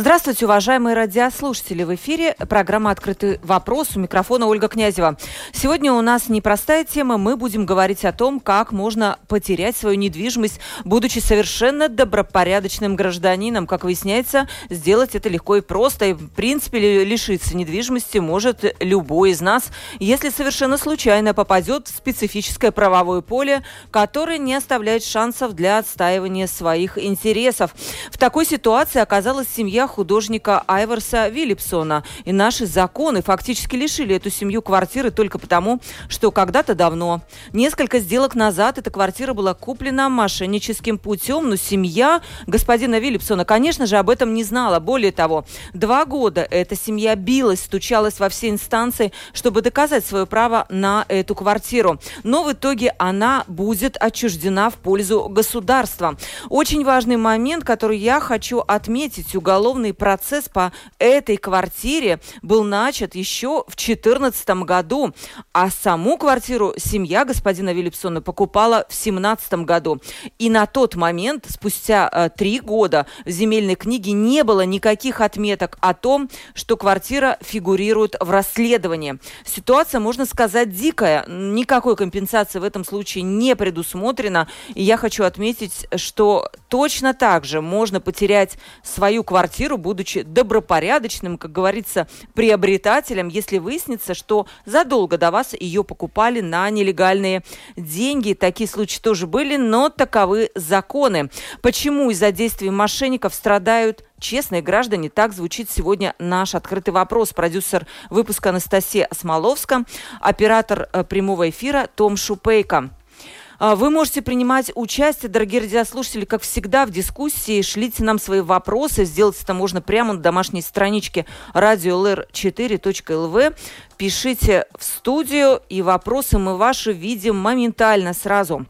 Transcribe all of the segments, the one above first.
Здравствуйте, уважаемые радиослушатели. В эфире программа «Открытый вопрос». У микрофона Ольга Князева. Сегодня у нас непростая тема. Мы будем говорить о том, как можно потерять свою недвижимость, будучи совершенно добропорядочным гражданином. Как выясняется, сделать это легко и просто. И, в принципе, лишиться недвижимости может любой из нас, если совершенно случайно попадет в специфическое правовое поле, которое не оставляет шансов для отстаивания своих интересов. В такой ситуации оказалась семья художника Айверса Виллипсона. И наши законы фактически лишили эту семью квартиры только потому, что когда-то давно, несколько сделок назад, эта квартира была куплена мошенническим путем, но семья господина Виллипсона, конечно же, об этом не знала. Более того, два года эта семья билась, стучалась во все инстанции, чтобы доказать свое право на эту квартиру. Но в итоге она будет отчуждена в пользу государства. Очень важный момент, который я хочу отметить. Уголовный уголовный процесс по этой квартире был начат еще в 2014 году, а саму квартиру семья господина Виллипсона покупала в 2017 году. И на тот момент, спустя э, три года, в земельной книге не было никаких отметок о том, что квартира фигурирует в расследовании. Ситуация, можно сказать, дикая. Никакой компенсации в этом случае не предусмотрено. И я хочу отметить, что точно так же можно потерять свою квартиру, квартиру, будучи добропорядочным, как говорится, приобретателем, если выяснится, что задолго до вас ее покупали на нелегальные деньги. Такие случаи тоже были, но таковы законы. Почему из-за действий мошенников страдают честные граждане. Так звучит сегодня наш открытый вопрос. Продюсер выпуска Анастасия Смоловска, оператор э, прямого эфира Том Шупейко. А, вы можете принимать участие, дорогие радиослушатели, как всегда, в дискуссии. Шлите нам свои вопросы. Сделать это можно прямо на домашней страничке radio.lr4.lv. Пишите в студию, и вопросы мы ваши видим моментально сразу.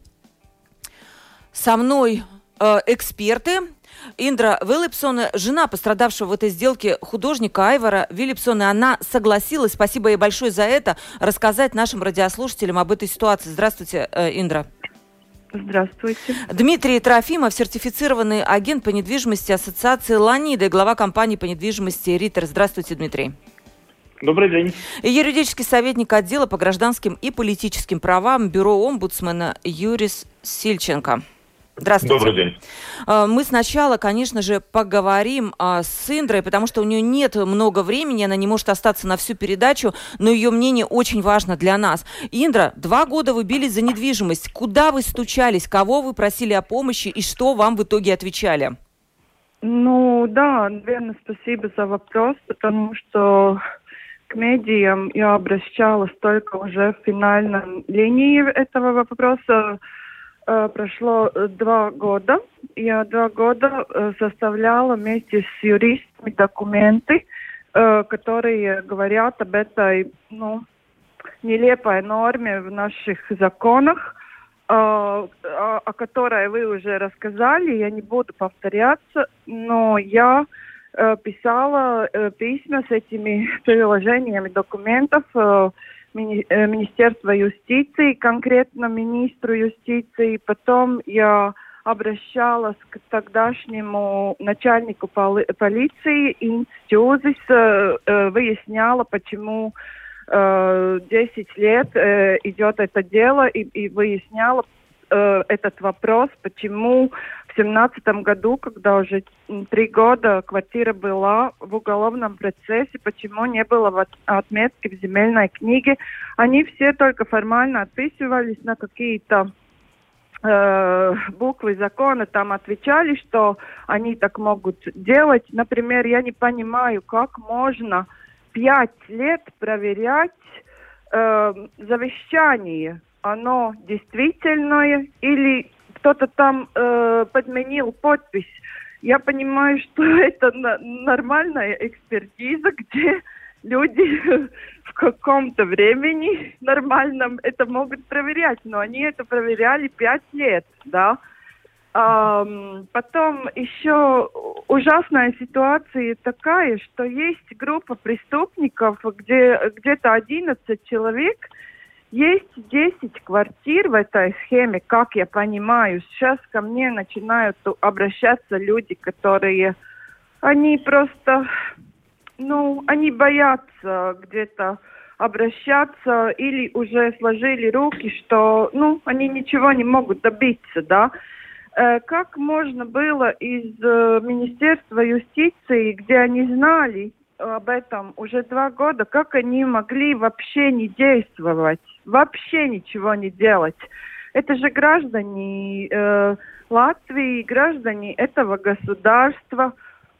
Со мной э, эксперты. Индра Виллипсона, жена пострадавшего в этой сделке художника Айвара Виллипсона, она согласилась, спасибо ей большое за это, рассказать нашим радиослушателям об этой ситуации. Здравствуйте, э, Индра. Здравствуйте. Дмитрий Трофимов, сертифицированный агент по недвижимости Ассоциации Ланиды, глава компании по недвижимости Ритер. Здравствуйте, Дмитрий. Добрый день. И юридический советник отдела по гражданским и политическим правам Бюро омбудсмена Юрис Сильченко. Здравствуйте. Добрый день. А, мы сначала, конечно же, поговорим а, с Индрой, потому что у нее нет много времени, она не может остаться на всю передачу, но ее мнение очень важно для нас. Индра, два года вы бились за недвижимость. Куда вы стучались, кого вы просили о помощи и что вам в итоге отвечали? Ну да, наверное, спасибо за вопрос, потому что к медиям я обращалась только уже в финальной линии этого вопроса Э, прошло э, два года. Я два года э, составляла вместе с юристами документы, которые говорят об этой ну, нелепой норме в наших законах, о которой вы уже рассказали. Я не буду повторяться, но я писала письма с этими приложениями документов Э, Министерства юстиции, конкретно министру юстиции. Потом я обращалась к тогдашнему начальнику полиции Инстюзис, э, э, выясняла, почему 10 лет идет это дело, и, и выясняла этот вопрос, почему в семнадцатом году, когда уже три года квартира была в уголовном процессе, почему не было отметки в земельной книге, они все только формально отписывались на какие-то э, буквы закона, там отвечали, что они так могут делать. Например, я не понимаю, как можно пять лет проверять э, завещание, оно действительное или кто-то там э, подменил подпись. Я понимаю, что это на, нормальная экспертиза, где люди в каком-то времени нормальном это могут проверять, но они это проверяли пять лет, да. Um, потом еще ужасная ситуация такая, что есть группа преступников, где где-то 11 человек, есть 10 квартир в этой схеме, как я понимаю. Сейчас ко мне начинают обращаться люди, которые, они просто, ну, они боятся где-то обращаться или уже сложили руки, что, ну, они ничего не могут добиться, да. Э, как можно было из э, Министерства юстиции, где они знали об этом уже два года, как они могли вообще не действовать, вообще ничего не делать? Это же граждане э, Латвии, граждане этого государства.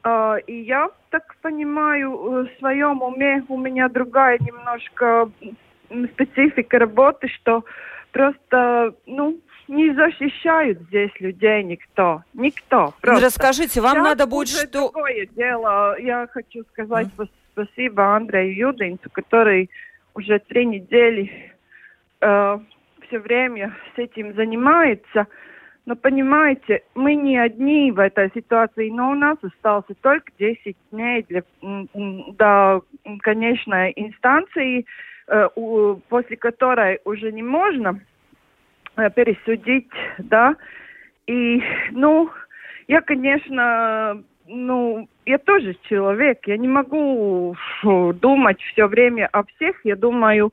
Э, и я так понимаю, в своем уме у меня другая немножко специфика работы, что просто, ну, не защищают здесь людей никто. Никто. Просто. Расскажите, вам Сейчас надо будет что... другое дело. Я хочу сказать mm. спасибо Андрею Юдинцу, который уже три недели э, все время с этим занимается. Но понимаете, мы не одни в этой ситуации, но у нас осталось только 10 дней для, до конечной инстанции, э, у, после которой уже не можно пересудить, да. И, ну, я, конечно, ну, я тоже человек, я не могу думать все время о всех, я думаю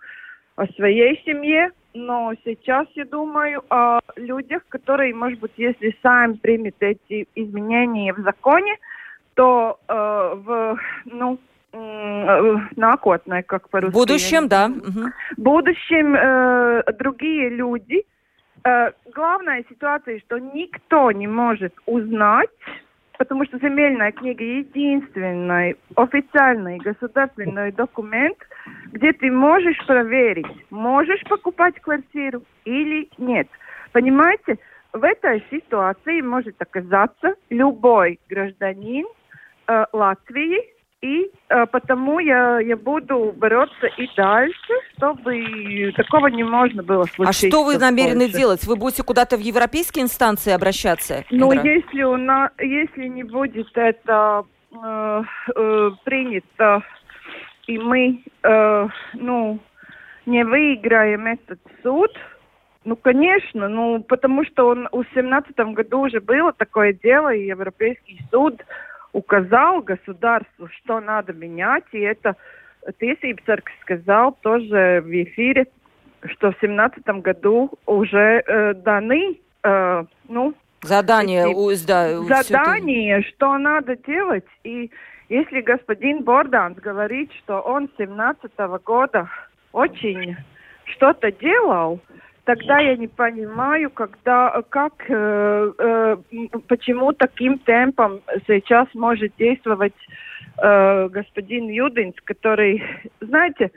о своей семье, но сейчас я думаю о людях, которые, может быть, если сами примут эти изменения в законе, то э, в, ну, э, накотное, как по-русски. В будущем, да. В будущем э, другие люди – Э, главная ситуация, что никто не может узнать, потому что земельная книга единственный официальный государственный документ, где ты можешь проверить, можешь покупать квартиру или нет. Понимаете, в этой ситуации может оказаться любой гражданин э, Латвии, и э, потому я, я буду бороться и дальше, чтобы такого не можно было случиться. А что вы намерены больше. делать? Вы будете куда-то в европейские инстанции обращаться? Ну, если, у нас, если не будет это э, э, принято, и мы э, ну, не выиграем этот суд, ну, конечно, ну, потому что он, в 2017 году уже было такое дело, и Европейский суд указал государству, что надо менять, и это Тесибсарг сказал тоже в эфире, что в семнадцатом году уже э, даны, э, ну... Задание, эти, да, задание, что надо делать, и если господин Борданс говорит, что он с года очень что-то делал, тогда я не понимаю, когда, как, э, э, почему таким темпом сейчас может действовать э, господин Юдинс, который, знаете,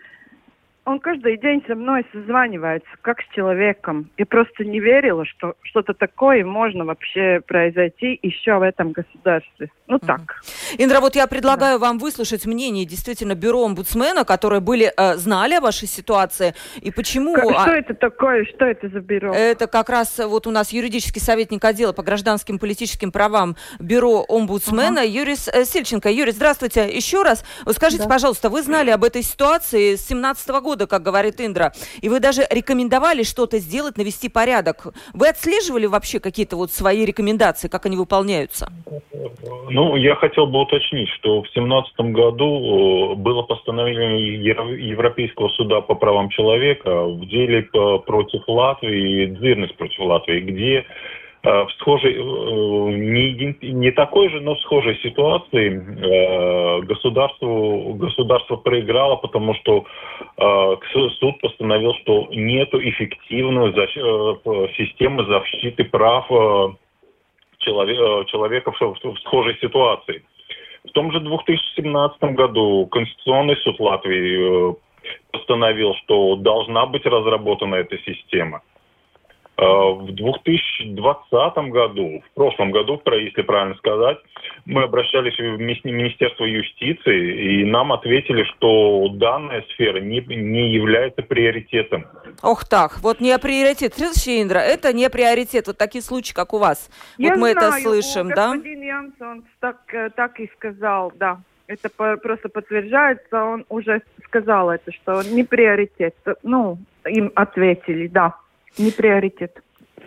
он каждый день со мной созванивается, как с человеком. Я просто не верила, что что-то такое можно вообще произойти еще в этом государстве. Ну так. Индра, вот я предлагаю да. вам выслушать мнение действительно бюро омбудсмена, которые были э, знали о вашей ситуации и почему. Как, что это такое? Что это за бюро? Это как раз вот у нас юридический советник отдела по гражданским и политическим правам бюро омбудсмена uh Юрис э, Сильченко. Юрий, здравствуйте еще раз. Скажите, да. пожалуйста, вы знали об этой ситуации с 17 года? Года, как говорит Индра, и вы даже рекомендовали что-то сделать, навести порядок. Вы отслеживали вообще какие-то вот свои рекомендации, как они выполняются? Ну, я хотел бы уточнить, что в 2017 году э, было постановление Европейского суда по правам человека в деле э, против Латвии, Дзирность против Латвии, где в схожей, э, не, не такой же, но в схожей ситуации э, государству, государство проиграло, потому что суд постановил, что нет эффективной системы защиты прав человека в схожей ситуации. В том же 2017 году Конституционный суд Латвии постановил, что должна быть разработана эта система. В 2020 году, в прошлом году, если правильно сказать, мы обращались в Министерство юстиции, и нам ответили, что данная сфера не, не является приоритетом. Ох так, вот не приоритет. Следующий, Индра, это не приоритет. Вот такие случаи, как у вас. Я вот мы знаю, это слышим, да? господин Янсон так, э, так и сказал, да. Это просто подтверждается, он уже сказал это, что не приоритет. Ну, им ответили, да, не приоритет.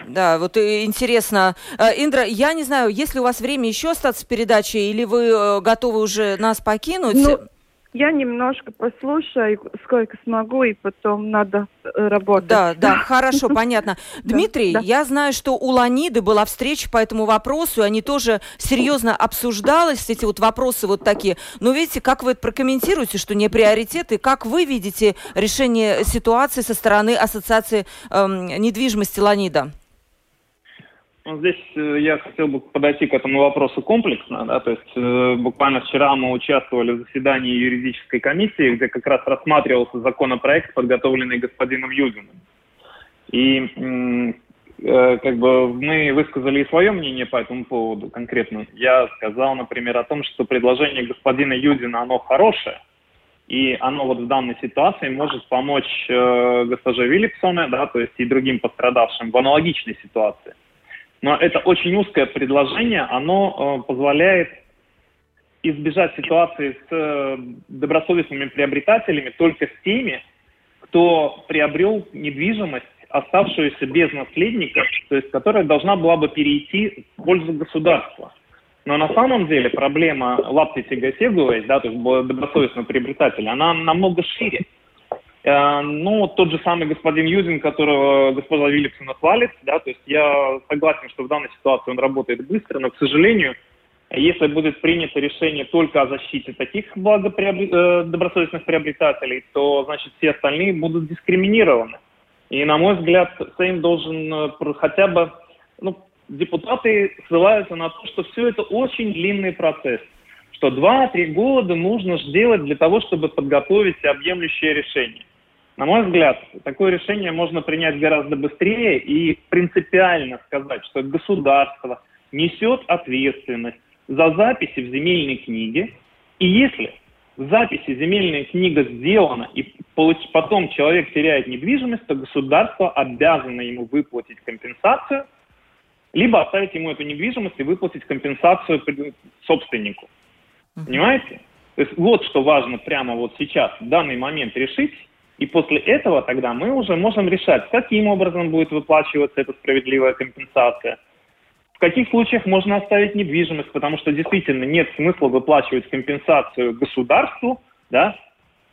Да, вот интересно. Э, Индра, я не знаю, есть ли у вас время еще остаться в передаче, или вы э, готовы уже нас покинуть? Ну, я немножко послушаю, сколько смогу, и потом надо э, работать. Да, да, хорошо, понятно. Дмитрий, я знаю, что у Ланиды была встреча по этому вопросу, и они тоже серьезно обсуждалось, эти вот вопросы вот такие. Но видите, как вы это прокомментируете, что не приоритет, и как вы видите решение ситуации со стороны Ассоциации эм, недвижимости Ланида? Ну, здесь э, я хотел бы подойти к этому вопросу комплексно. Да, то есть э, буквально вчера мы участвовали в заседании юридической комиссии, где как раз рассматривался законопроект, подготовленный господином Юдиным. И э, как бы мы высказали и свое мнение по этому поводу конкретно. Я сказал, например, о том, что предложение господина Юдина, оно хорошее, и оно вот в данной ситуации может помочь э, госпоже Виллипсоне, да, то есть и другим пострадавшим в аналогичной ситуации. Но это очень узкое предложение, оно э, позволяет избежать ситуации с э, добросовестными приобретателями только с теми, кто приобрел недвижимость, оставшуюся без наследников, то есть которая должна была бы перейти в пользу государства. Но на самом деле проблема лапти тяготеговой, да, то есть добросовестного приобретателя, она намного шире. Э, ну, тот же самый господин Юзин, которого госпожа Виллипсона хвалит, да, то есть я согласен, что в данной ситуации он работает быстро, но, к сожалению, если будет принято решение только о защите таких благоприобр... Э, добросовестных приобретателей, то, значит, все остальные будут дискриминированы. И, на мой взгляд, Сейм должен э, хотя бы... Ну, депутаты ссылаются на то, что все это очень длинный процесс что 2-3 года нужно сделать для того, чтобы подготовить объемлющее решение. На мой взгляд, такое решение можно принять гораздо быстрее и принципиально сказать, что государство несет ответственность за записи в земельной книге, и если в записи земельная книга сделана, и потом человек теряет недвижимость, то государство обязано ему выплатить компенсацию, либо оставить ему эту недвижимость и выплатить компенсацию собственнику. Понимаете? То есть вот что важно прямо вот сейчас, в данный момент решить, и после этого тогда мы уже можем решать, каким образом будет выплачиваться эта справедливая компенсация, в каких случаях можно оставить недвижимость, потому что действительно нет смысла выплачивать компенсацию государству, да,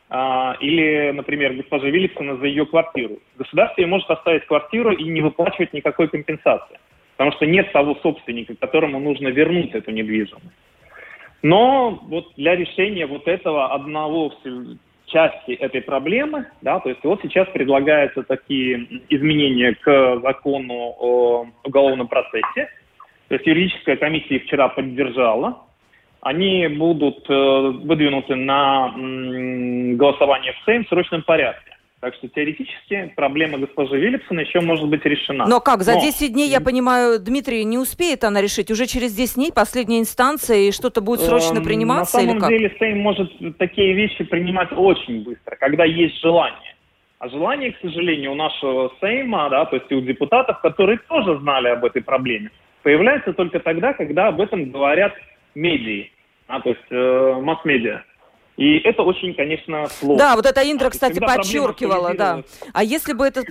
а, или, например, госпоже Виллипсона за ее квартиру. Государство ей может оставить квартиру и не выплачивать никакой компенсации, потому что нет того собственника, которому нужно вернуть эту недвижимость. Но вот для решения вот этого одного части этой проблемы, да, то есть вот сейчас предлагаются такие изменения к закону о уголовном процессе. То есть юридическая комиссия их вчера поддержала. Они будут э, выдвинуты на голосование в Сейм в срочном порядке. Так что теоретически проблема госпожи Виллипсона еще может быть решена. Но как, за Но... 10 дней, я понимаю, Дмитрий, не успеет она решить? Уже через 10 дней последняя инстанция, и что-то будет срочно эм, приниматься? На самом деле Сейм может такие вещи принимать очень быстро, когда есть желание. А желание, к сожалению, у нашего Сейма, да, то есть у депутатов, которые тоже знали об этой проблеме, появляется только тогда, когда об этом говорят медии, а, то есть э, масс-медиа. И это очень, конечно, сложно. Да, вот это Индра, кстати, Когда подчеркивала, да. А если бы это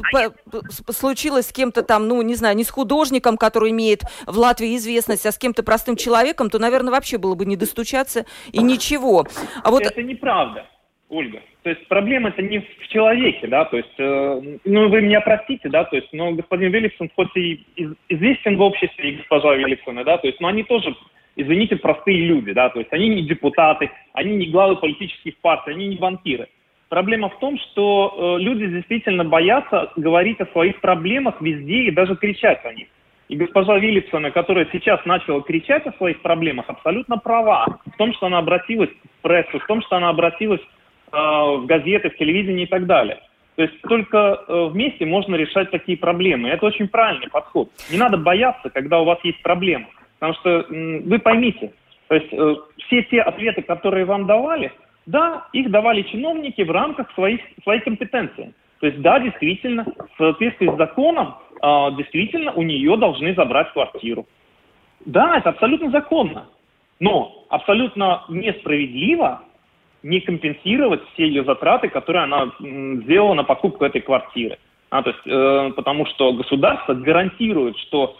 случилось с кем-то там, ну, не знаю, не с художником, который имеет в Латвии известность, а с кем-то простым человеком, то, наверное, вообще было бы не достучаться и ничего. А вот... Это неправда. Ольга. То есть проблема это не в человеке, да, то есть, э, ну, вы меня простите, да, то есть, но господин Великсон хоть и известен в обществе, и госпожа Великсона, да, то есть, но они тоже извините, простые люди, да, то есть они не депутаты, они не главы политических партий, они не банкиры. Проблема в том, что э, люди действительно боятся говорить о своих проблемах везде и даже кричать о них. И госпожа Виллипсона, которая сейчас начала кричать о своих проблемах, абсолютно права в том, что она обратилась в прессу, в том, что она обратилась э, в газеты, в телевидение и так далее. То есть только э, вместе можно решать такие проблемы. Это очень правильный подход. Не надо бояться, когда у вас есть проблемы. Потому что вы поймите, то есть э, все те ответы, которые вам давали, да, их давали чиновники в рамках своих, своей компетенции. То есть да, действительно, в соответствии с законом, э, действительно у нее должны забрать квартиру. Да, это абсолютно законно. Но абсолютно несправедливо не компенсировать все ее затраты, которые она сделала на покупку этой квартиры. А, то есть, э, потому что государство гарантирует, что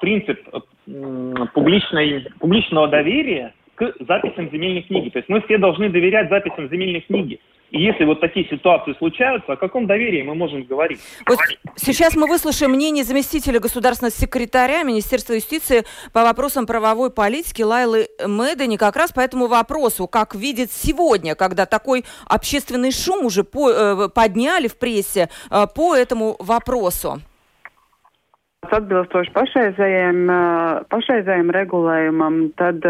принцип э, публичной, публичного доверия к записям земельной книги. То есть мы все должны доверять записям земельной книги. И если вот такие ситуации случаются, о каком доверии мы можем говорить? Вот сейчас мы выслушаем мнение заместителя государственного секретаря Министерства юстиции по вопросам правовой политики Лайлы Мэдени как раз по этому вопросу, как видит сегодня, когда такой общественный шум уже э, подняли в прессе э, по этому вопросу. Atbilstoši pašreizējiem, pašreizējiem regulējumam, tad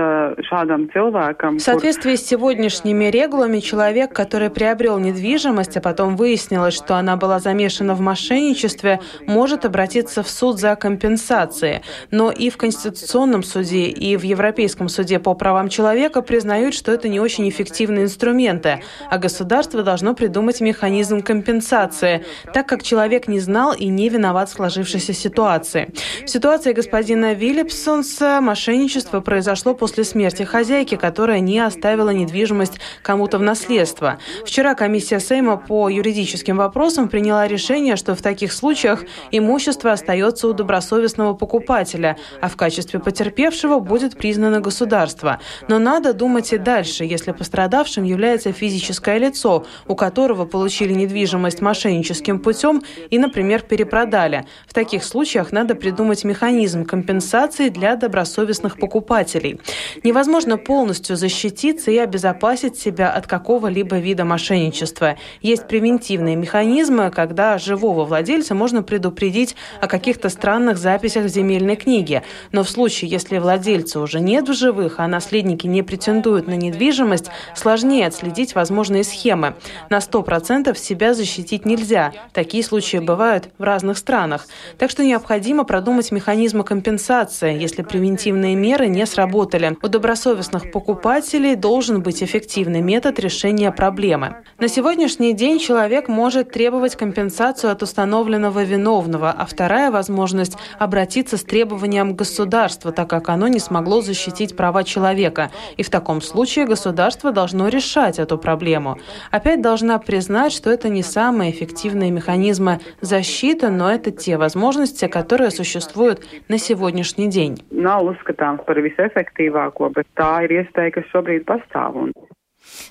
šādam cilvēkam... В соответствии с сегодняшними регулами, человек, который приобрел недвижимость, а потом выяснилось, что она была замешана в мошенничестве, может обратиться в суд за компенсацией. Но и в Конституционном суде, и в Европейском суде по правам человека признают, что это не очень эффективные инструменты, а государство должно придумать механизм компенсации, так как человек не знал и не виноват в сложившейся ситуации ситуации. В ситуации господина Виллипсонса мошенничество произошло после смерти хозяйки, которая не оставила недвижимость кому-то в наследство. Вчера комиссия Сейма по юридическим вопросам приняла решение, что в таких случаях имущество остается у добросовестного покупателя, а в качестве потерпевшего будет признано государство. Но надо думать и дальше, если пострадавшим является физическое лицо, у которого получили недвижимость мошенническим путем и, например, перепродали. В таких случаях надо придумать механизм компенсации для добросовестных покупателей. Невозможно полностью защититься и обезопасить себя от какого-либо вида мошенничества. Есть превентивные механизмы, когда живого владельца можно предупредить о каких-то странных записях в земельной книге. Но в случае, если владельца уже нет в живых, а наследники не претендуют на недвижимость, сложнее отследить возможные схемы. На 100% себя защитить нельзя. Такие случаи бывают в разных странах. Так что необходимо необходимо продумать механизмы компенсации, если превентивные меры не сработали. У добросовестных покупателей должен быть эффективный метод решения проблемы. На сегодняшний день человек может требовать компенсацию от установленного виновного, а вторая возможность – обратиться с требованием государства, так как оно не смогло защитить права человека. И в таком случае государство должно решать эту проблему. Опять должна признать, что это не самые эффективные механизмы защиты, но это те возможности, которые которые существуют на сегодняшний день.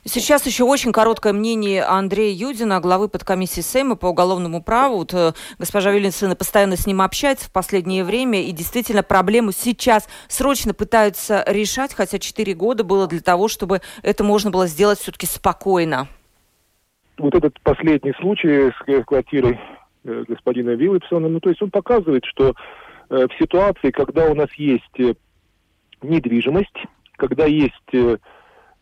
Сейчас еще очень короткое мнение Андрея Юдина, главы подкомиссии Сейма по уголовному праву. Вот, э, госпожа Вильнюсена постоянно с ним общается в последнее время, и действительно проблему сейчас срочно пытаются решать, хотя 4 года было для того, чтобы это можно было сделать все-таки спокойно. Вот этот последний случай с квартирой господина Виллипсона. Ну, то есть он показывает, что э, в ситуации, когда у нас есть э, недвижимость, когда есть э,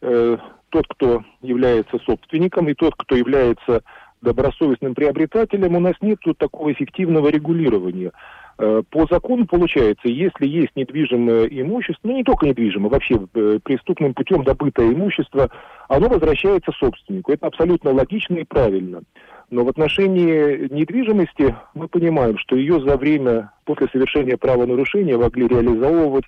э, тот, кто является собственником, и тот, кто является добросовестным приобретателем, у нас нет такого эффективного регулирования. Э, по закону получается, если есть недвижимое имущество, ну не только недвижимое, вообще преступным путем добытое имущество, оно возвращается собственнику. Это абсолютно логично и правильно. Но в отношении недвижимости мы понимаем, что ее за время, после совершения правонарушения могли реализовывать,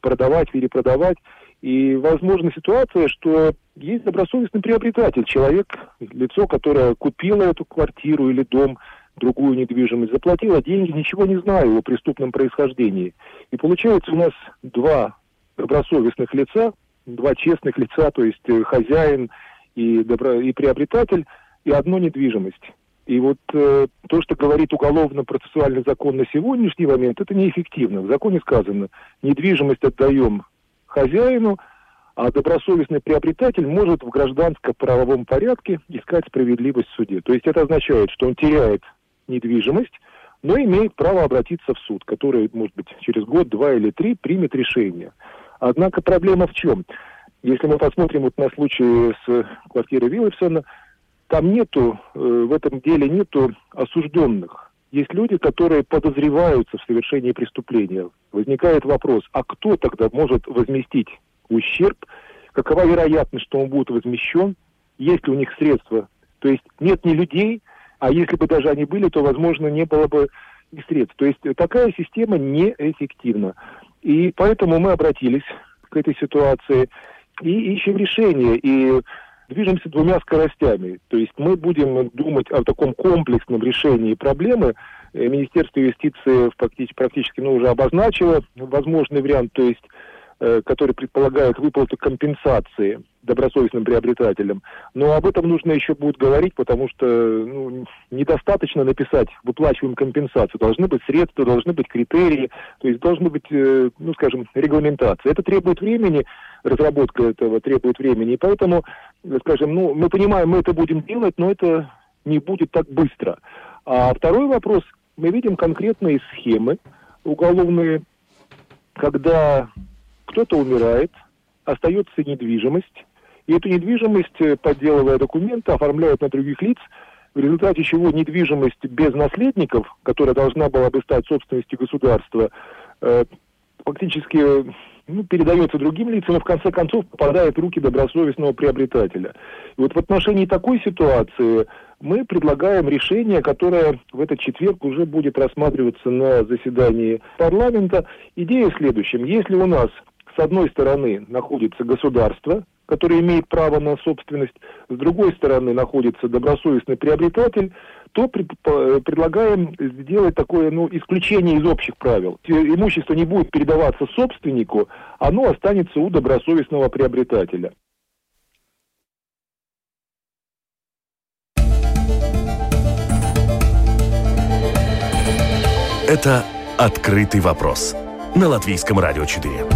продавать, перепродавать. И возможна ситуация, что есть добросовестный приобретатель, человек, лицо, которое купило эту квартиру или дом, другую недвижимость, заплатило деньги, ничего не знаю о преступном происхождении. И получается у нас два добросовестных лица, два честных лица, то есть э, хозяин и, добро... и приобретатель – и одну недвижимость. И вот э, то, что говорит уголовно-процессуальный закон на сегодняшний момент, это неэффективно. В законе сказано, недвижимость отдаем хозяину, а добросовестный приобретатель может в гражданско-правовом порядке искать справедливость в суде. То есть это означает, что он теряет недвижимость, но имеет право обратиться в суд, который, может быть, через год, два или три примет решение. Однако проблема в чем? Если мы посмотрим вот на случай с квартирой Виллипсона, там нету, э, в этом деле нету осужденных. Есть люди, которые подозреваются в совершении преступления. Возникает вопрос, а кто тогда может возместить ущерб? Какова вероятность, что он будет возмещен? Есть ли у них средства? То есть нет ни людей, а если бы даже они были, то, возможно, не было бы и средств. То есть такая система неэффективна. И поэтому мы обратились к этой ситуации и ищем решение. И движемся двумя скоростями. То есть мы будем думать о таком комплексном решении проблемы. Э, Министерство юстиции практически, практически ну, уже обозначило возможный вариант, то есть Э, который предполагает выплату компенсации добросовестным приобретателям. Но об этом нужно еще будет говорить, потому что ну, недостаточно написать выплачиваем компенсацию. Должны быть средства, должны быть критерии, то есть должны быть, э, ну скажем, регламентация. Это требует времени, разработка этого требует времени. И поэтому, скажем, ну, мы понимаем, мы это будем делать, но это не будет так быстро. А второй вопрос. Мы видим конкретные схемы уголовные, когда кто-то умирает, остается недвижимость, и эту недвижимость, э, подделывая документы, оформляют на других лиц, в результате чего недвижимость без наследников, которая должна была бы стать собственностью государства, э, фактически ну, передается другим лицам, но в конце концов попадает в руки добросовестного приобретателя. И вот в отношении такой ситуации мы предлагаем решение, которое в этот четверг уже будет рассматриваться на заседании парламента. Идея в следующем. Если у нас с одной стороны находится государство, которое имеет право на собственность, с другой стороны находится добросовестный приобретатель, то по, предлагаем сделать такое ну, исключение из общих правил. Имущество не будет передаваться собственнику, оно останется у добросовестного приобретателя. Это «Открытый вопрос» на Латвийском радио 4.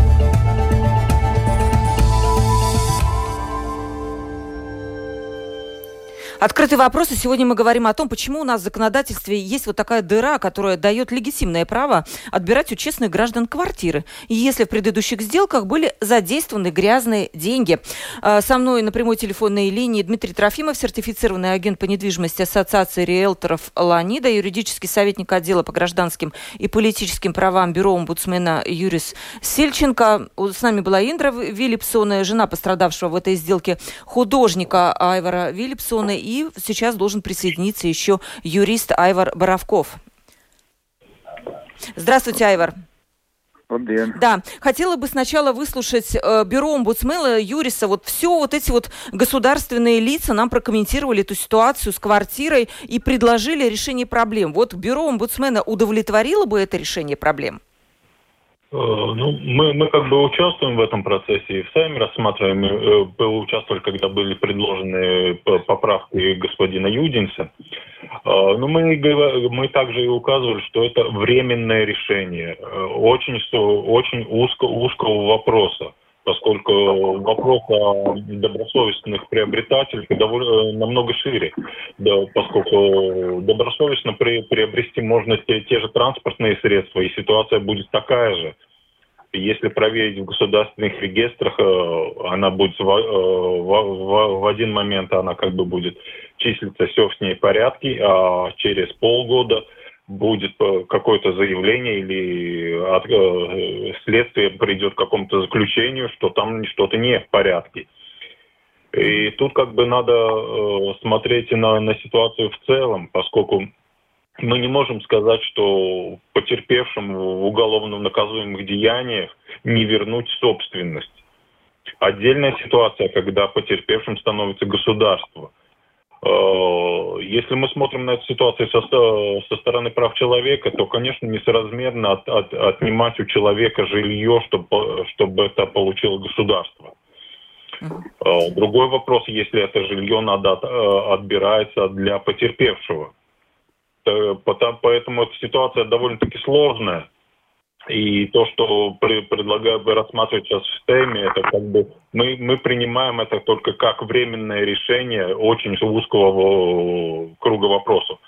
Открытый вопрос. И сегодня мы говорим о том, почему у нас в законодательстве есть вот такая дыра, которая дает легитимное право отбирать у честных граждан квартиры. И если в предыдущих сделках были задействованы грязные деньги. А, со мной на прямой телефонной линии Дмитрий Трофимов, сертифицированный агент по недвижимости Ассоциации риэлторов «Ланида», юридический советник отдела по гражданским и политическим правам Бюро омбудсмена Юрис Сельченко. С нами была Индра Виллипсона, жена пострадавшего в этой сделке художника Айвара Виллипсона и и сейчас должен присоединиться еще юрист Айвар Боровков. Здравствуйте, Айвар. Да, хотела бы сначала выслушать э, бюро омбудсмена Юриса. Вот все вот эти вот государственные лица нам прокомментировали эту ситуацию с квартирой и предложили решение проблем. Вот бюро омбудсмена удовлетворило бы это решение проблем? Э, ну, мы, мы как бы участвуем в этом процессе и сами рассматриваем. Э, участвовали, когда были предложены поправки господина Юдинса. Э, но мы, мы также и указывали, что это временное решение очень, очень узко, узкого вопроса поскольку вопрос о добросовестных приобретателях довольно, намного шире, да, поскольку добросовестно при, приобрести можно те, те же транспортные средства, и ситуация будет такая же. Если проверить в государственных регистрах, э, она будет в, э, в, в, в один момент она как бы будет числиться все в ней порядке, а через полгода – будет э, какое-то заявление или от, э, следствие придет к какому-то заключению, что там что-то не в порядке. И тут как бы надо э, смотреть на, на ситуацию в целом, поскольку мы не можем сказать, что потерпевшим в уголовно наказуемых деяниях не вернуть собственность. Отдельная ситуация, когда потерпевшим становится государство – Э, если мы смотрим на эту ситуацию со, со стороны прав человека, то, конечно, несоразмерно от, от, отнимать у человека жилье, чтобы, чтобы это получило государство. Uh-huh. Другой вопрос, если это жилье надо, э, отбирается для потерпевшего. Поэтому эта ситуация довольно-таки сложная. И то, что при, предлагаю бы рассматривать сейчас в теме, это как бы мы, мы принимаем это только как временное решение очень узкого круга вопросов.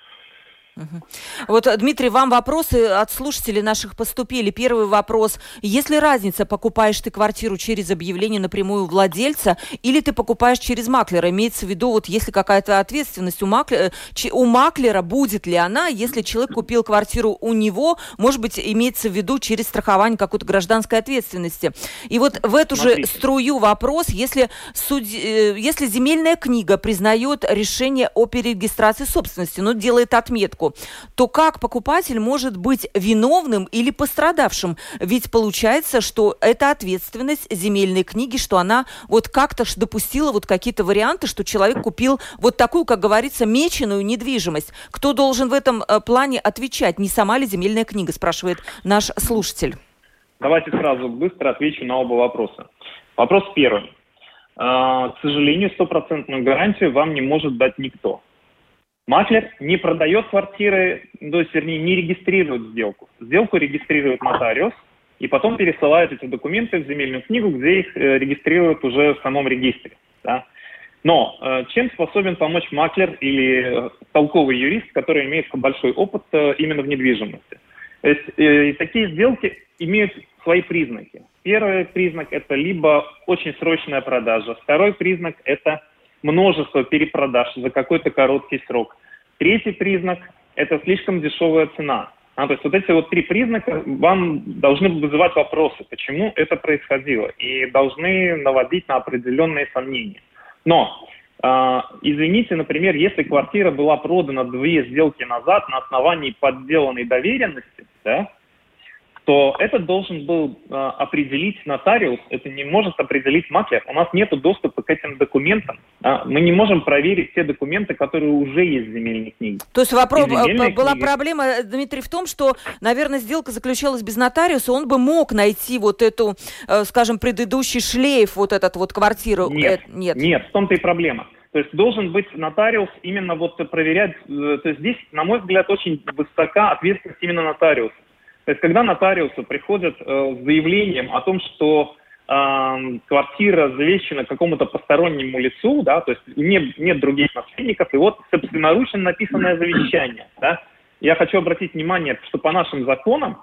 Вот, Дмитрий, вам вопросы от слушателей наших поступили. Первый вопрос. Есть ли разница, покупаешь ты квартиру через объявление напрямую владельца или ты покупаешь через маклера? Имеется в виду, вот если какая-то ответственность у маклера, у маклера, будет ли она, если человек купил квартиру у него, может быть, имеется в виду через страхование какой-то гражданской ответственности. И вот в эту Смотрите. же струю вопрос, если, суд... Э, если земельная книга признает решение о перерегистрации собственности, но делает отметку, сделку, то как покупатель может быть виновным или пострадавшим? Ведь получается, что это ответственность земельной книги, что она вот как-то допустила вот какие-то варианты, что человек купил вот такую, как говорится, меченую недвижимость. Кто должен в этом э, плане отвечать? Не сама ли земельная книга, спрашивает наш слушатель. Давайте сразу быстро отвечу на оба вопроса. Вопрос первый. А, к сожалению, стопроцентную гарантию вам не может дать никто. Маклер не продает квартиры, то есть, вернее, не регистрирует сделку. Сделку регистрирует нотариус, и потом пересылает эти документы в земельную книгу, где их э, регистрируют уже в самом регистре. Да? Но э, чем способен помочь маклер или э, толковый юрист, который имеет большой опыт э, именно в недвижимости? То есть э, такие сделки имеют свои признаки. Первый признак – это либо очень срочная продажа. Второй признак – это множество перепродаж за какой-то короткий срок. Третий признак – это слишком дешевая цена. А, то есть вот эти вот три признака вам должны вызывать вопросы, почему это происходило, и должны наводить на определенные сомнения. Но, э, извините, например, если квартира была продана две сделки назад на основании подделанной доверенности, да, то это должен был э, определить нотариус, это не может определить маклер. У нас нет доступа к этим документам. А мы не можем проверить те документы, которые уже есть в земельной книге. То есть вопрос, э, была книга... проблема, э, Дмитрий, в том, что, наверное, сделка заключалась без нотариуса, он бы мог найти вот эту, э, скажем, предыдущий шлейф, вот этот вот квартиру. Нет, э, нет. нет, в том-то и проблема. То есть должен быть нотариус именно вот проверять, то есть здесь, на мой взгляд, очень высока ответственность именно нотариуса. То есть, когда нотариусы приходят э, с заявлением о том, что э, квартира завещена какому-то постороннему лицу, да, то есть нет, нет других наследников, и вот собственноручно написанное завещание, да, я хочу обратить внимание, что по нашим законам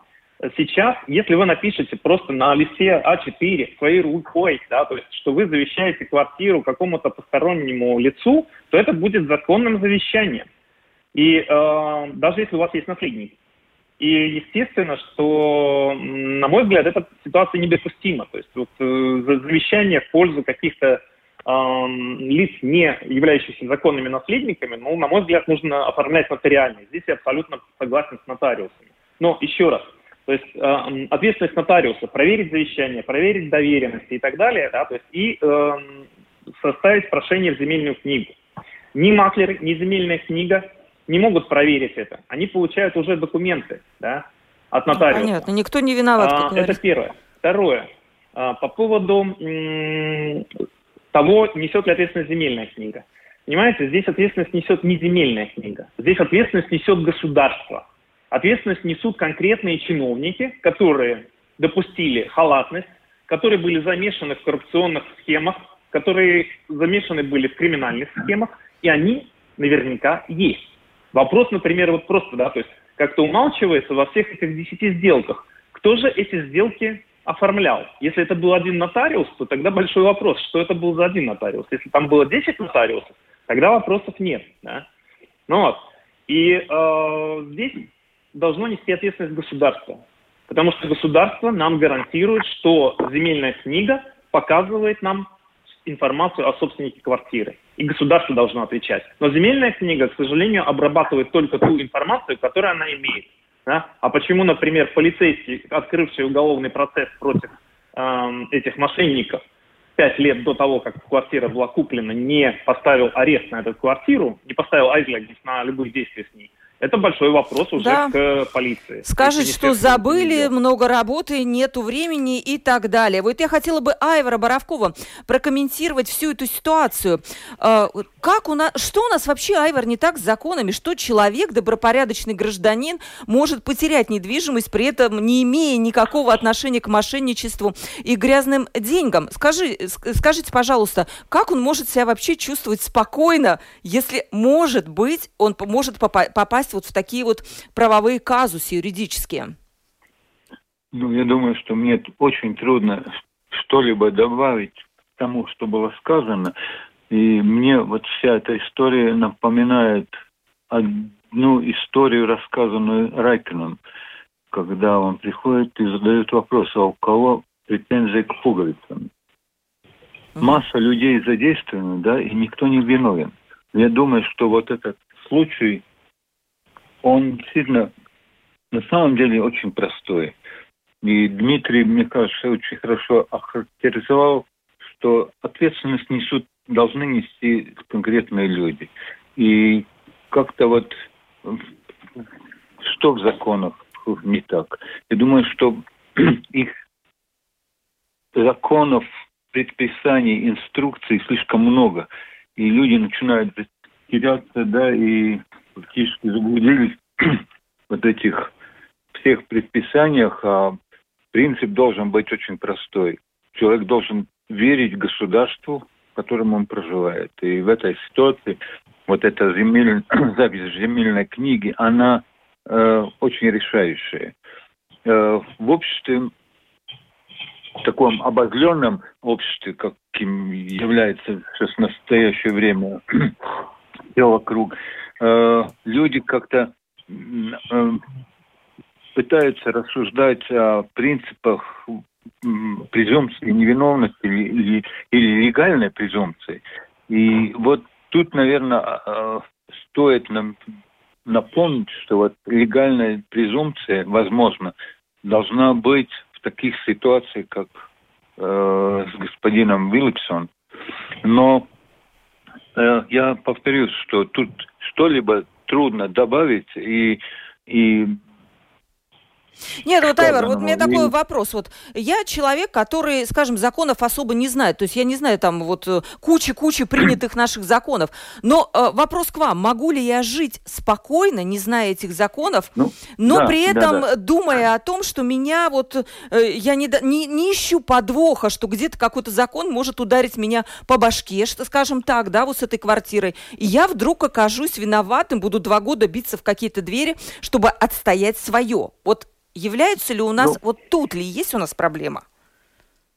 сейчас, если вы напишете просто на листе А4 своей рукой, да, то есть, что вы завещаете квартиру какому-то постороннему лицу, то это будет законным завещанием. И э, даже если у вас есть наследники. И естественно, что, на мой взгляд, эта ситуация недопустима. То есть вот э, завещание в пользу каких-то э, лиц, не являющихся законными наследниками, ну, на мой взгляд, нужно оформлять нотариально. Здесь я абсолютно согласен с нотариусами. Но еще раз, то есть э, ответственность нотариуса проверить завещание, проверить доверенности и так далее, да, то есть и э, составить прошение в земельную книгу. Ни маклер, ни земельная книга не могут проверить это. Они получают уже документы да, от нотариуса. Понятно, никто не виноват. А, это первое. Второе. А, по поводу того, несет ли ответственность земельная книга. Понимаете, здесь ответственность несет не земельная книга. Здесь ответственность несет государство. Ответственность несут конкретные чиновники, которые допустили халатность, которые были замешаны в коррупционных схемах, которые замешаны были в криминальных схемах, и они наверняка есть. Вопрос, например, вот просто, да, то есть как-то умалчивается во всех этих десяти сделках. Кто же эти сделки оформлял? Если это был один нотариус, то тогда большой вопрос, что это был за один нотариус. Если там было 10 нотариусов, тогда вопросов нет. Да? Ну вот. И э, здесь должно нести ответственность государства. Потому что государство нам гарантирует, что земельная книга показывает нам информацию о собственнике квартиры. И государство должно отвечать. Но земельная книга, к сожалению, обрабатывает только ту информацию, которую она имеет. Да? А почему, например, полицейский, открывший уголовный процесс против э, этих мошенников, пять лет до того, как квартира была куплена, не поставил арест на эту квартиру, не поставил айзлегис на любые действия с ней, это большой вопрос уже да. к полиции. Скажет, что забыли, много работы, нету времени и так далее. Вот я хотела бы Айвара Боровкова прокомментировать всю эту ситуацию. А, как у нас, что у нас вообще, Айвар, не так с законами? Что человек, добропорядочный гражданин, может потерять недвижимость, при этом не имея никакого отношения к мошенничеству и грязным деньгам? Скажи, скажите, пожалуйста, как он может себя вообще чувствовать спокойно, если, может быть, он может попасть попасть вот в такие вот правовые казусы юридические? Ну, я думаю, что мне очень трудно что-либо добавить к тому, что было сказано. И мне вот вся эта история напоминает одну историю, рассказанную Райкином, когда он приходит и задает вопрос, а у кого претензии к пуговицам? Масса людей задействована, да, и никто не виновен. Я думаю, что вот этот случай, он действительно на самом деле очень простой. И Дмитрий, мне кажется, очень хорошо охарактеризовал, что ответственность несут, должны нести конкретные люди. И как-то вот что в законах не так? Я думаю, что их законов, предписаний, инструкций слишком много. И люди начинают теряться, да, и фактически заблудились вот этих всех предписаниях, а принцип должен быть очень простой. Человек должен верить государству, в котором он проживает. И в этой ситуации вот эта земель, запись земельной книги, она э, очень решающая. Э, в обществе, в таком обозленном обществе, каким является сейчас в настоящее время все вокруг, э, люди как-то э, пытаются рассуждать о принципах презумпции невиновности или, или легальной презумпции. И вот тут, наверное, а, стоит нам напомнить, что вот легальная презумпция, возможно, должна быть в таких ситуациях, как э, с господином Виллипсон. Но э, я повторюсь, что тут что-либо трудно добавить, и, и нет, вот, Айвар, вот у меня такой вопрос. Вот я человек, который, скажем, законов особо не знает. То есть я не знаю там вот э, кучи-кучи принятых наших законов. Но э, вопрос к вам. Могу ли я жить спокойно, не зная этих законов, ну, но да, при этом да, да. думая о том, что меня вот... Э, я не, не, не ищу подвоха, что где-то какой-то закон может ударить меня по башке, что, скажем так, да, вот с этой квартирой. И я вдруг окажусь виноватым, буду два года биться в какие-то двери, чтобы отстоять свое. Вот Являются ли у нас, ну, вот тут ли есть у нас проблема?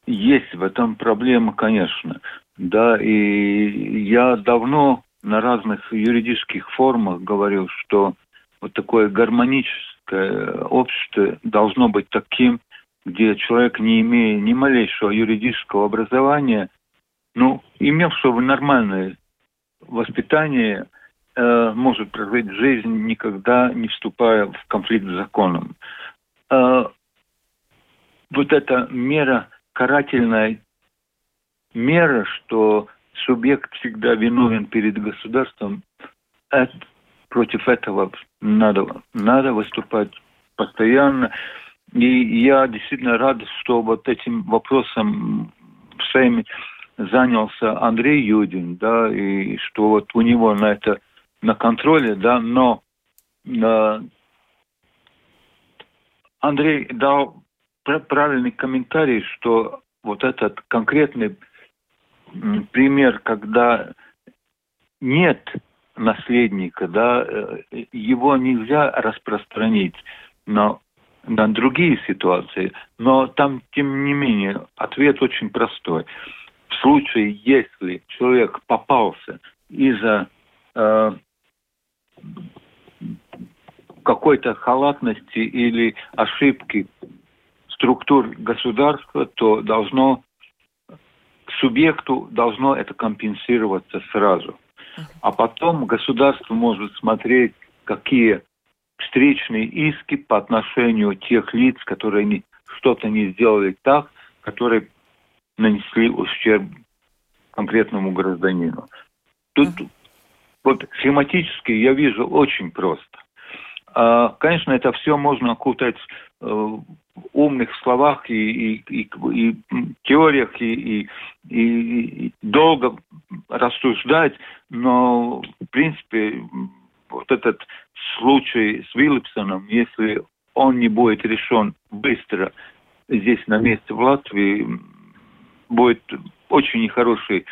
Есть в этом проблема, конечно. Да, и я давно на разных юридических форумах говорил, что вот такое гармоническое общество должно быть таким, где человек, не имея ни малейшего юридического образования, ну, имевшего нормальное воспитание, э, может прожить жизнь, никогда не вступая в конфликт с законом. Э, вот эта мера, карательная мера, что субъект всегда виновен перед государством, это, против этого надо, надо выступать постоянно. И я действительно рад, что вот этим вопросом всеми занялся Андрей Юдин, да, и что вот у него на это на контроле, да, но э, Андрей дал правильный комментарий, что вот этот конкретный пример, когда нет наследника, да, э, его нельзя распространить на, на другие ситуации, но там, тем не менее, ответ очень простой. В случае, если человек попался из-за э, какой-то халатности или ошибки структур государства, то должно субъекту должно это компенсироваться сразу. А потом государство может смотреть, какие встречные иски по отношению тех лиц, которые не, что-то не сделали так, которые нанесли ущерб конкретному гражданину. Тут вот схематически я вижу очень просто. А, конечно, это все можно окутать э, в умных словах и, и, и, и теориях, и, и, и долго рассуждать, но, в принципе, вот этот случай с Виллипсоном, если он не будет решен быстро здесь на месте в Латвии, будет очень нехороший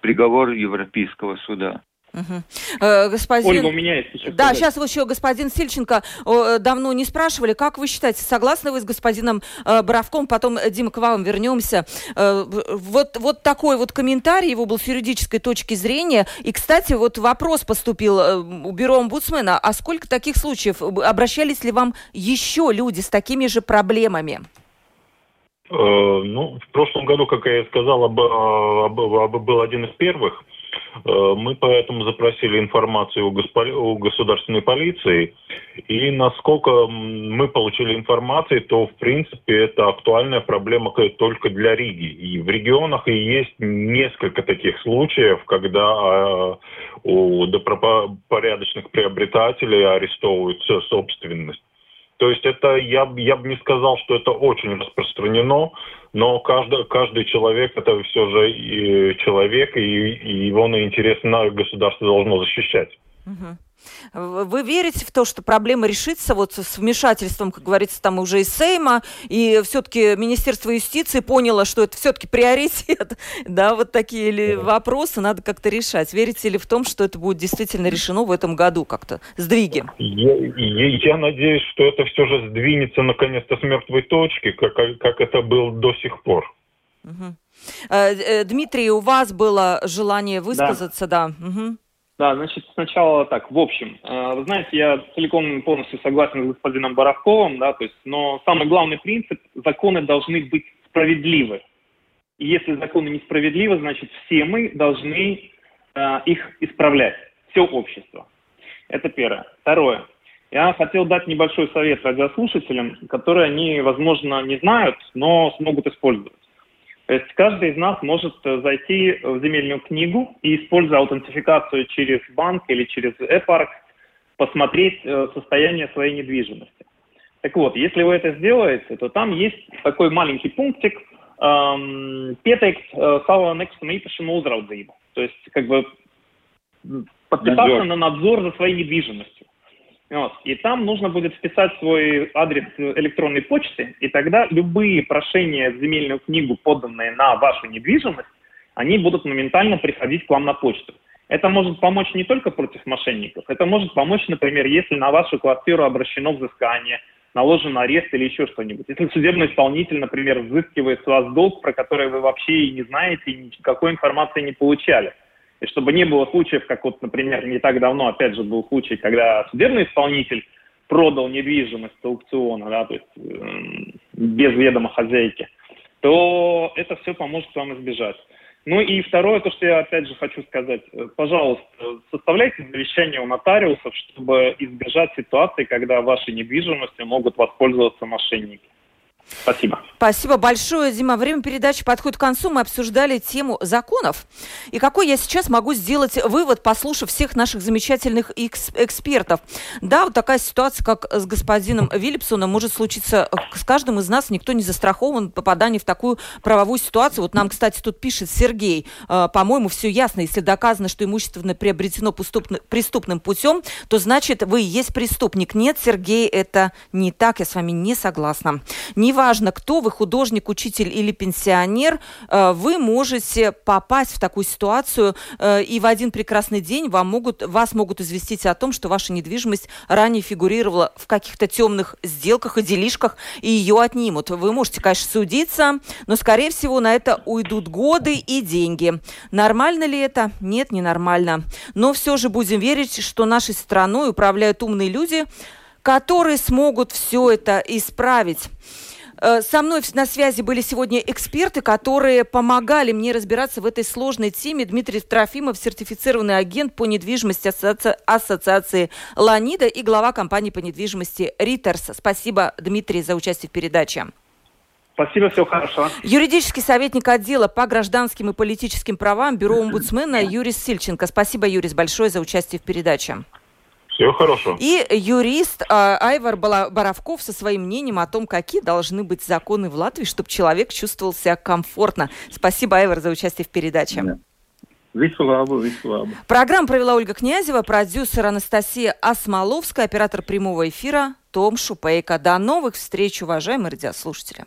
приговор Европейского суда. Угу. Господин... Ольга, у меня есть еще Да, сейчас еще господин Сильченко э, давно не спрашивали. Как вы считаете, согласны вы с господином э, Боровком? Потом, Дима, к вам вернемся. Вот, вот такой вот комментарий его был с юридической точки зрения. И, кстати, вот вопрос поступил у бюро омбудсмена. А сколько таких случаев? Обращались ли вам еще люди с такими же проблемами? Ну, в прошлом году, как я и сказал, был один из первых Э, мы поэтому запросили информацию у, госпо... у государственной полиции. И насколько мы получили информации, то в принципе это актуальная проблема только для Риги. И в регионах и есть несколько таких случаев, когда а, у добропорядочных приобретателей арестовывают собственность. То есть это, я, я бы не сказал, что это очень распространено, но каждый, каждый человек это все же и человек, и, и его на интерес на государство должно защищать. Угу. Вы верите в то, что проблема решится вот с вмешательством, как говорится, там уже из Сейма, и все-таки Министерство юстиции поняло, что это все-таки приоритет, да, вот такие ли вопросы надо как-то решать. Верите ли в том, что это будет действительно решено в этом году как-то, сдвиги? Я, я, я надеюсь, что это все же сдвинется наконец-то с мертвой точки, как, как это было до сих пор. Угу. Дмитрий, у вас было желание высказаться, да? да. Угу. Да, значит, сначала так, в общем, э, вы знаете, я целиком и полностью согласен с господином Боровковым, да, то есть, но самый главный принцип, законы должны быть справедливы. И если законы несправедливы, значит, все мы должны э, их исправлять, все общество. Это первое. Второе. Я хотел дать небольшой совет радиослушателям, которые они, возможно, не знают, но смогут использовать. То есть каждый из нас может э, зайти в земельную книгу и, используя аутентификацию через банк или через e-парк, посмотреть э, состояние своей недвижимости. Так вот, если вы это сделаете, то там есть такой маленький пунктик Pieteikt savu nekustamā īpašuma uzraudzību. То есть, как бы, подписаться надзор. на надзор за своей недвижимостью. Вот. И там нужно будет вписать свой адрес электронной почты, и тогда любые прошения в земельную книгу, поданные на вашу недвижимость, они будут моментально приходить к вам на почту. Это может помочь не только против мошенников, это может помочь, например, если на вашу квартиру обращено взыскание, наложен арест или еще что-нибудь. Если судебный исполнитель, например, взыскивает с вас долг, про который вы вообще и не знаете, и никакой информации не получали – и чтобы не было случаев, как вот, например, не так давно, опять же, был случай, когда судебный исполнитель продал недвижимость с аукциона, да, то есть э, без ведома хозяйки, то это все поможет вам избежать. Ну и второе, то, что я опять же хочу сказать, э, пожалуйста, составляйте завещание у нотариусов, чтобы избежать ситуации, когда вашей недвижимостью могут воспользоваться мошенники. Спасибо. Спасибо большое, Дима. Время передачи подходит к концу. Мы обсуждали тему законов. И какой я сейчас могу сделать вывод, послушав всех наших замечательных экс- экспертов? Да, вот такая ситуация, как с господином Виллипсоном, может случиться с каждым из нас. Никто не застрахован попадание в такую правовую ситуацию. Вот нам, кстати, тут пишет Сергей. Э, по-моему, все ясно. Если доказано, что имущество приобретено преступным путем, то значит, вы и есть преступник. Нет, Сергей, это не так. Я с вами не согласна. Не неважно, кто вы, художник, учитель или пенсионер, э, вы можете попасть в такую ситуацию, э, и в один прекрасный день вам могут, вас могут известить о том, что ваша недвижимость ранее фигурировала в каких-то темных сделках и делишках, и ее отнимут. Вы можете, конечно, судиться, но, скорее всего, на это уйдут годы и деньги. Нормально ли это? Нет, не нормально. Но все же будем верить, что нашей страной управляют умные люди, которые смогут все это исправить. Э, со мной на связи были сегодня эксперты, которые помогали мне разбираться в этой сложной теме. Дмитрий Трофимов, сертифицированный агент по недвижимости асоци... ассоциации «Ланида» и глава компании по недвижимости «Ритерс». Спасибо, Дмитрий, за участие в передаче. Спасибо, всего хорошего. Юридический советник отдела по гражданским и политическим правам Бюро омбудсмена Юрис Сильченко. Спасибо, Юрис, большое за участие в передаче. Всего хорошего. И юрист э, Айвар Боровков со своим мнением о том, какие должны быть законы в Латвии, чтобы человек чувствовал себя комфортно. Спасибо, Айвар, за участие в передаче. Да. Веселабу, веселабу. Программу провела Ольга Князева, продюсер Анастасия Осмоловская, оператор прямого эфира Том Шупейко. До новых встреч, уважаемые радиослушатели.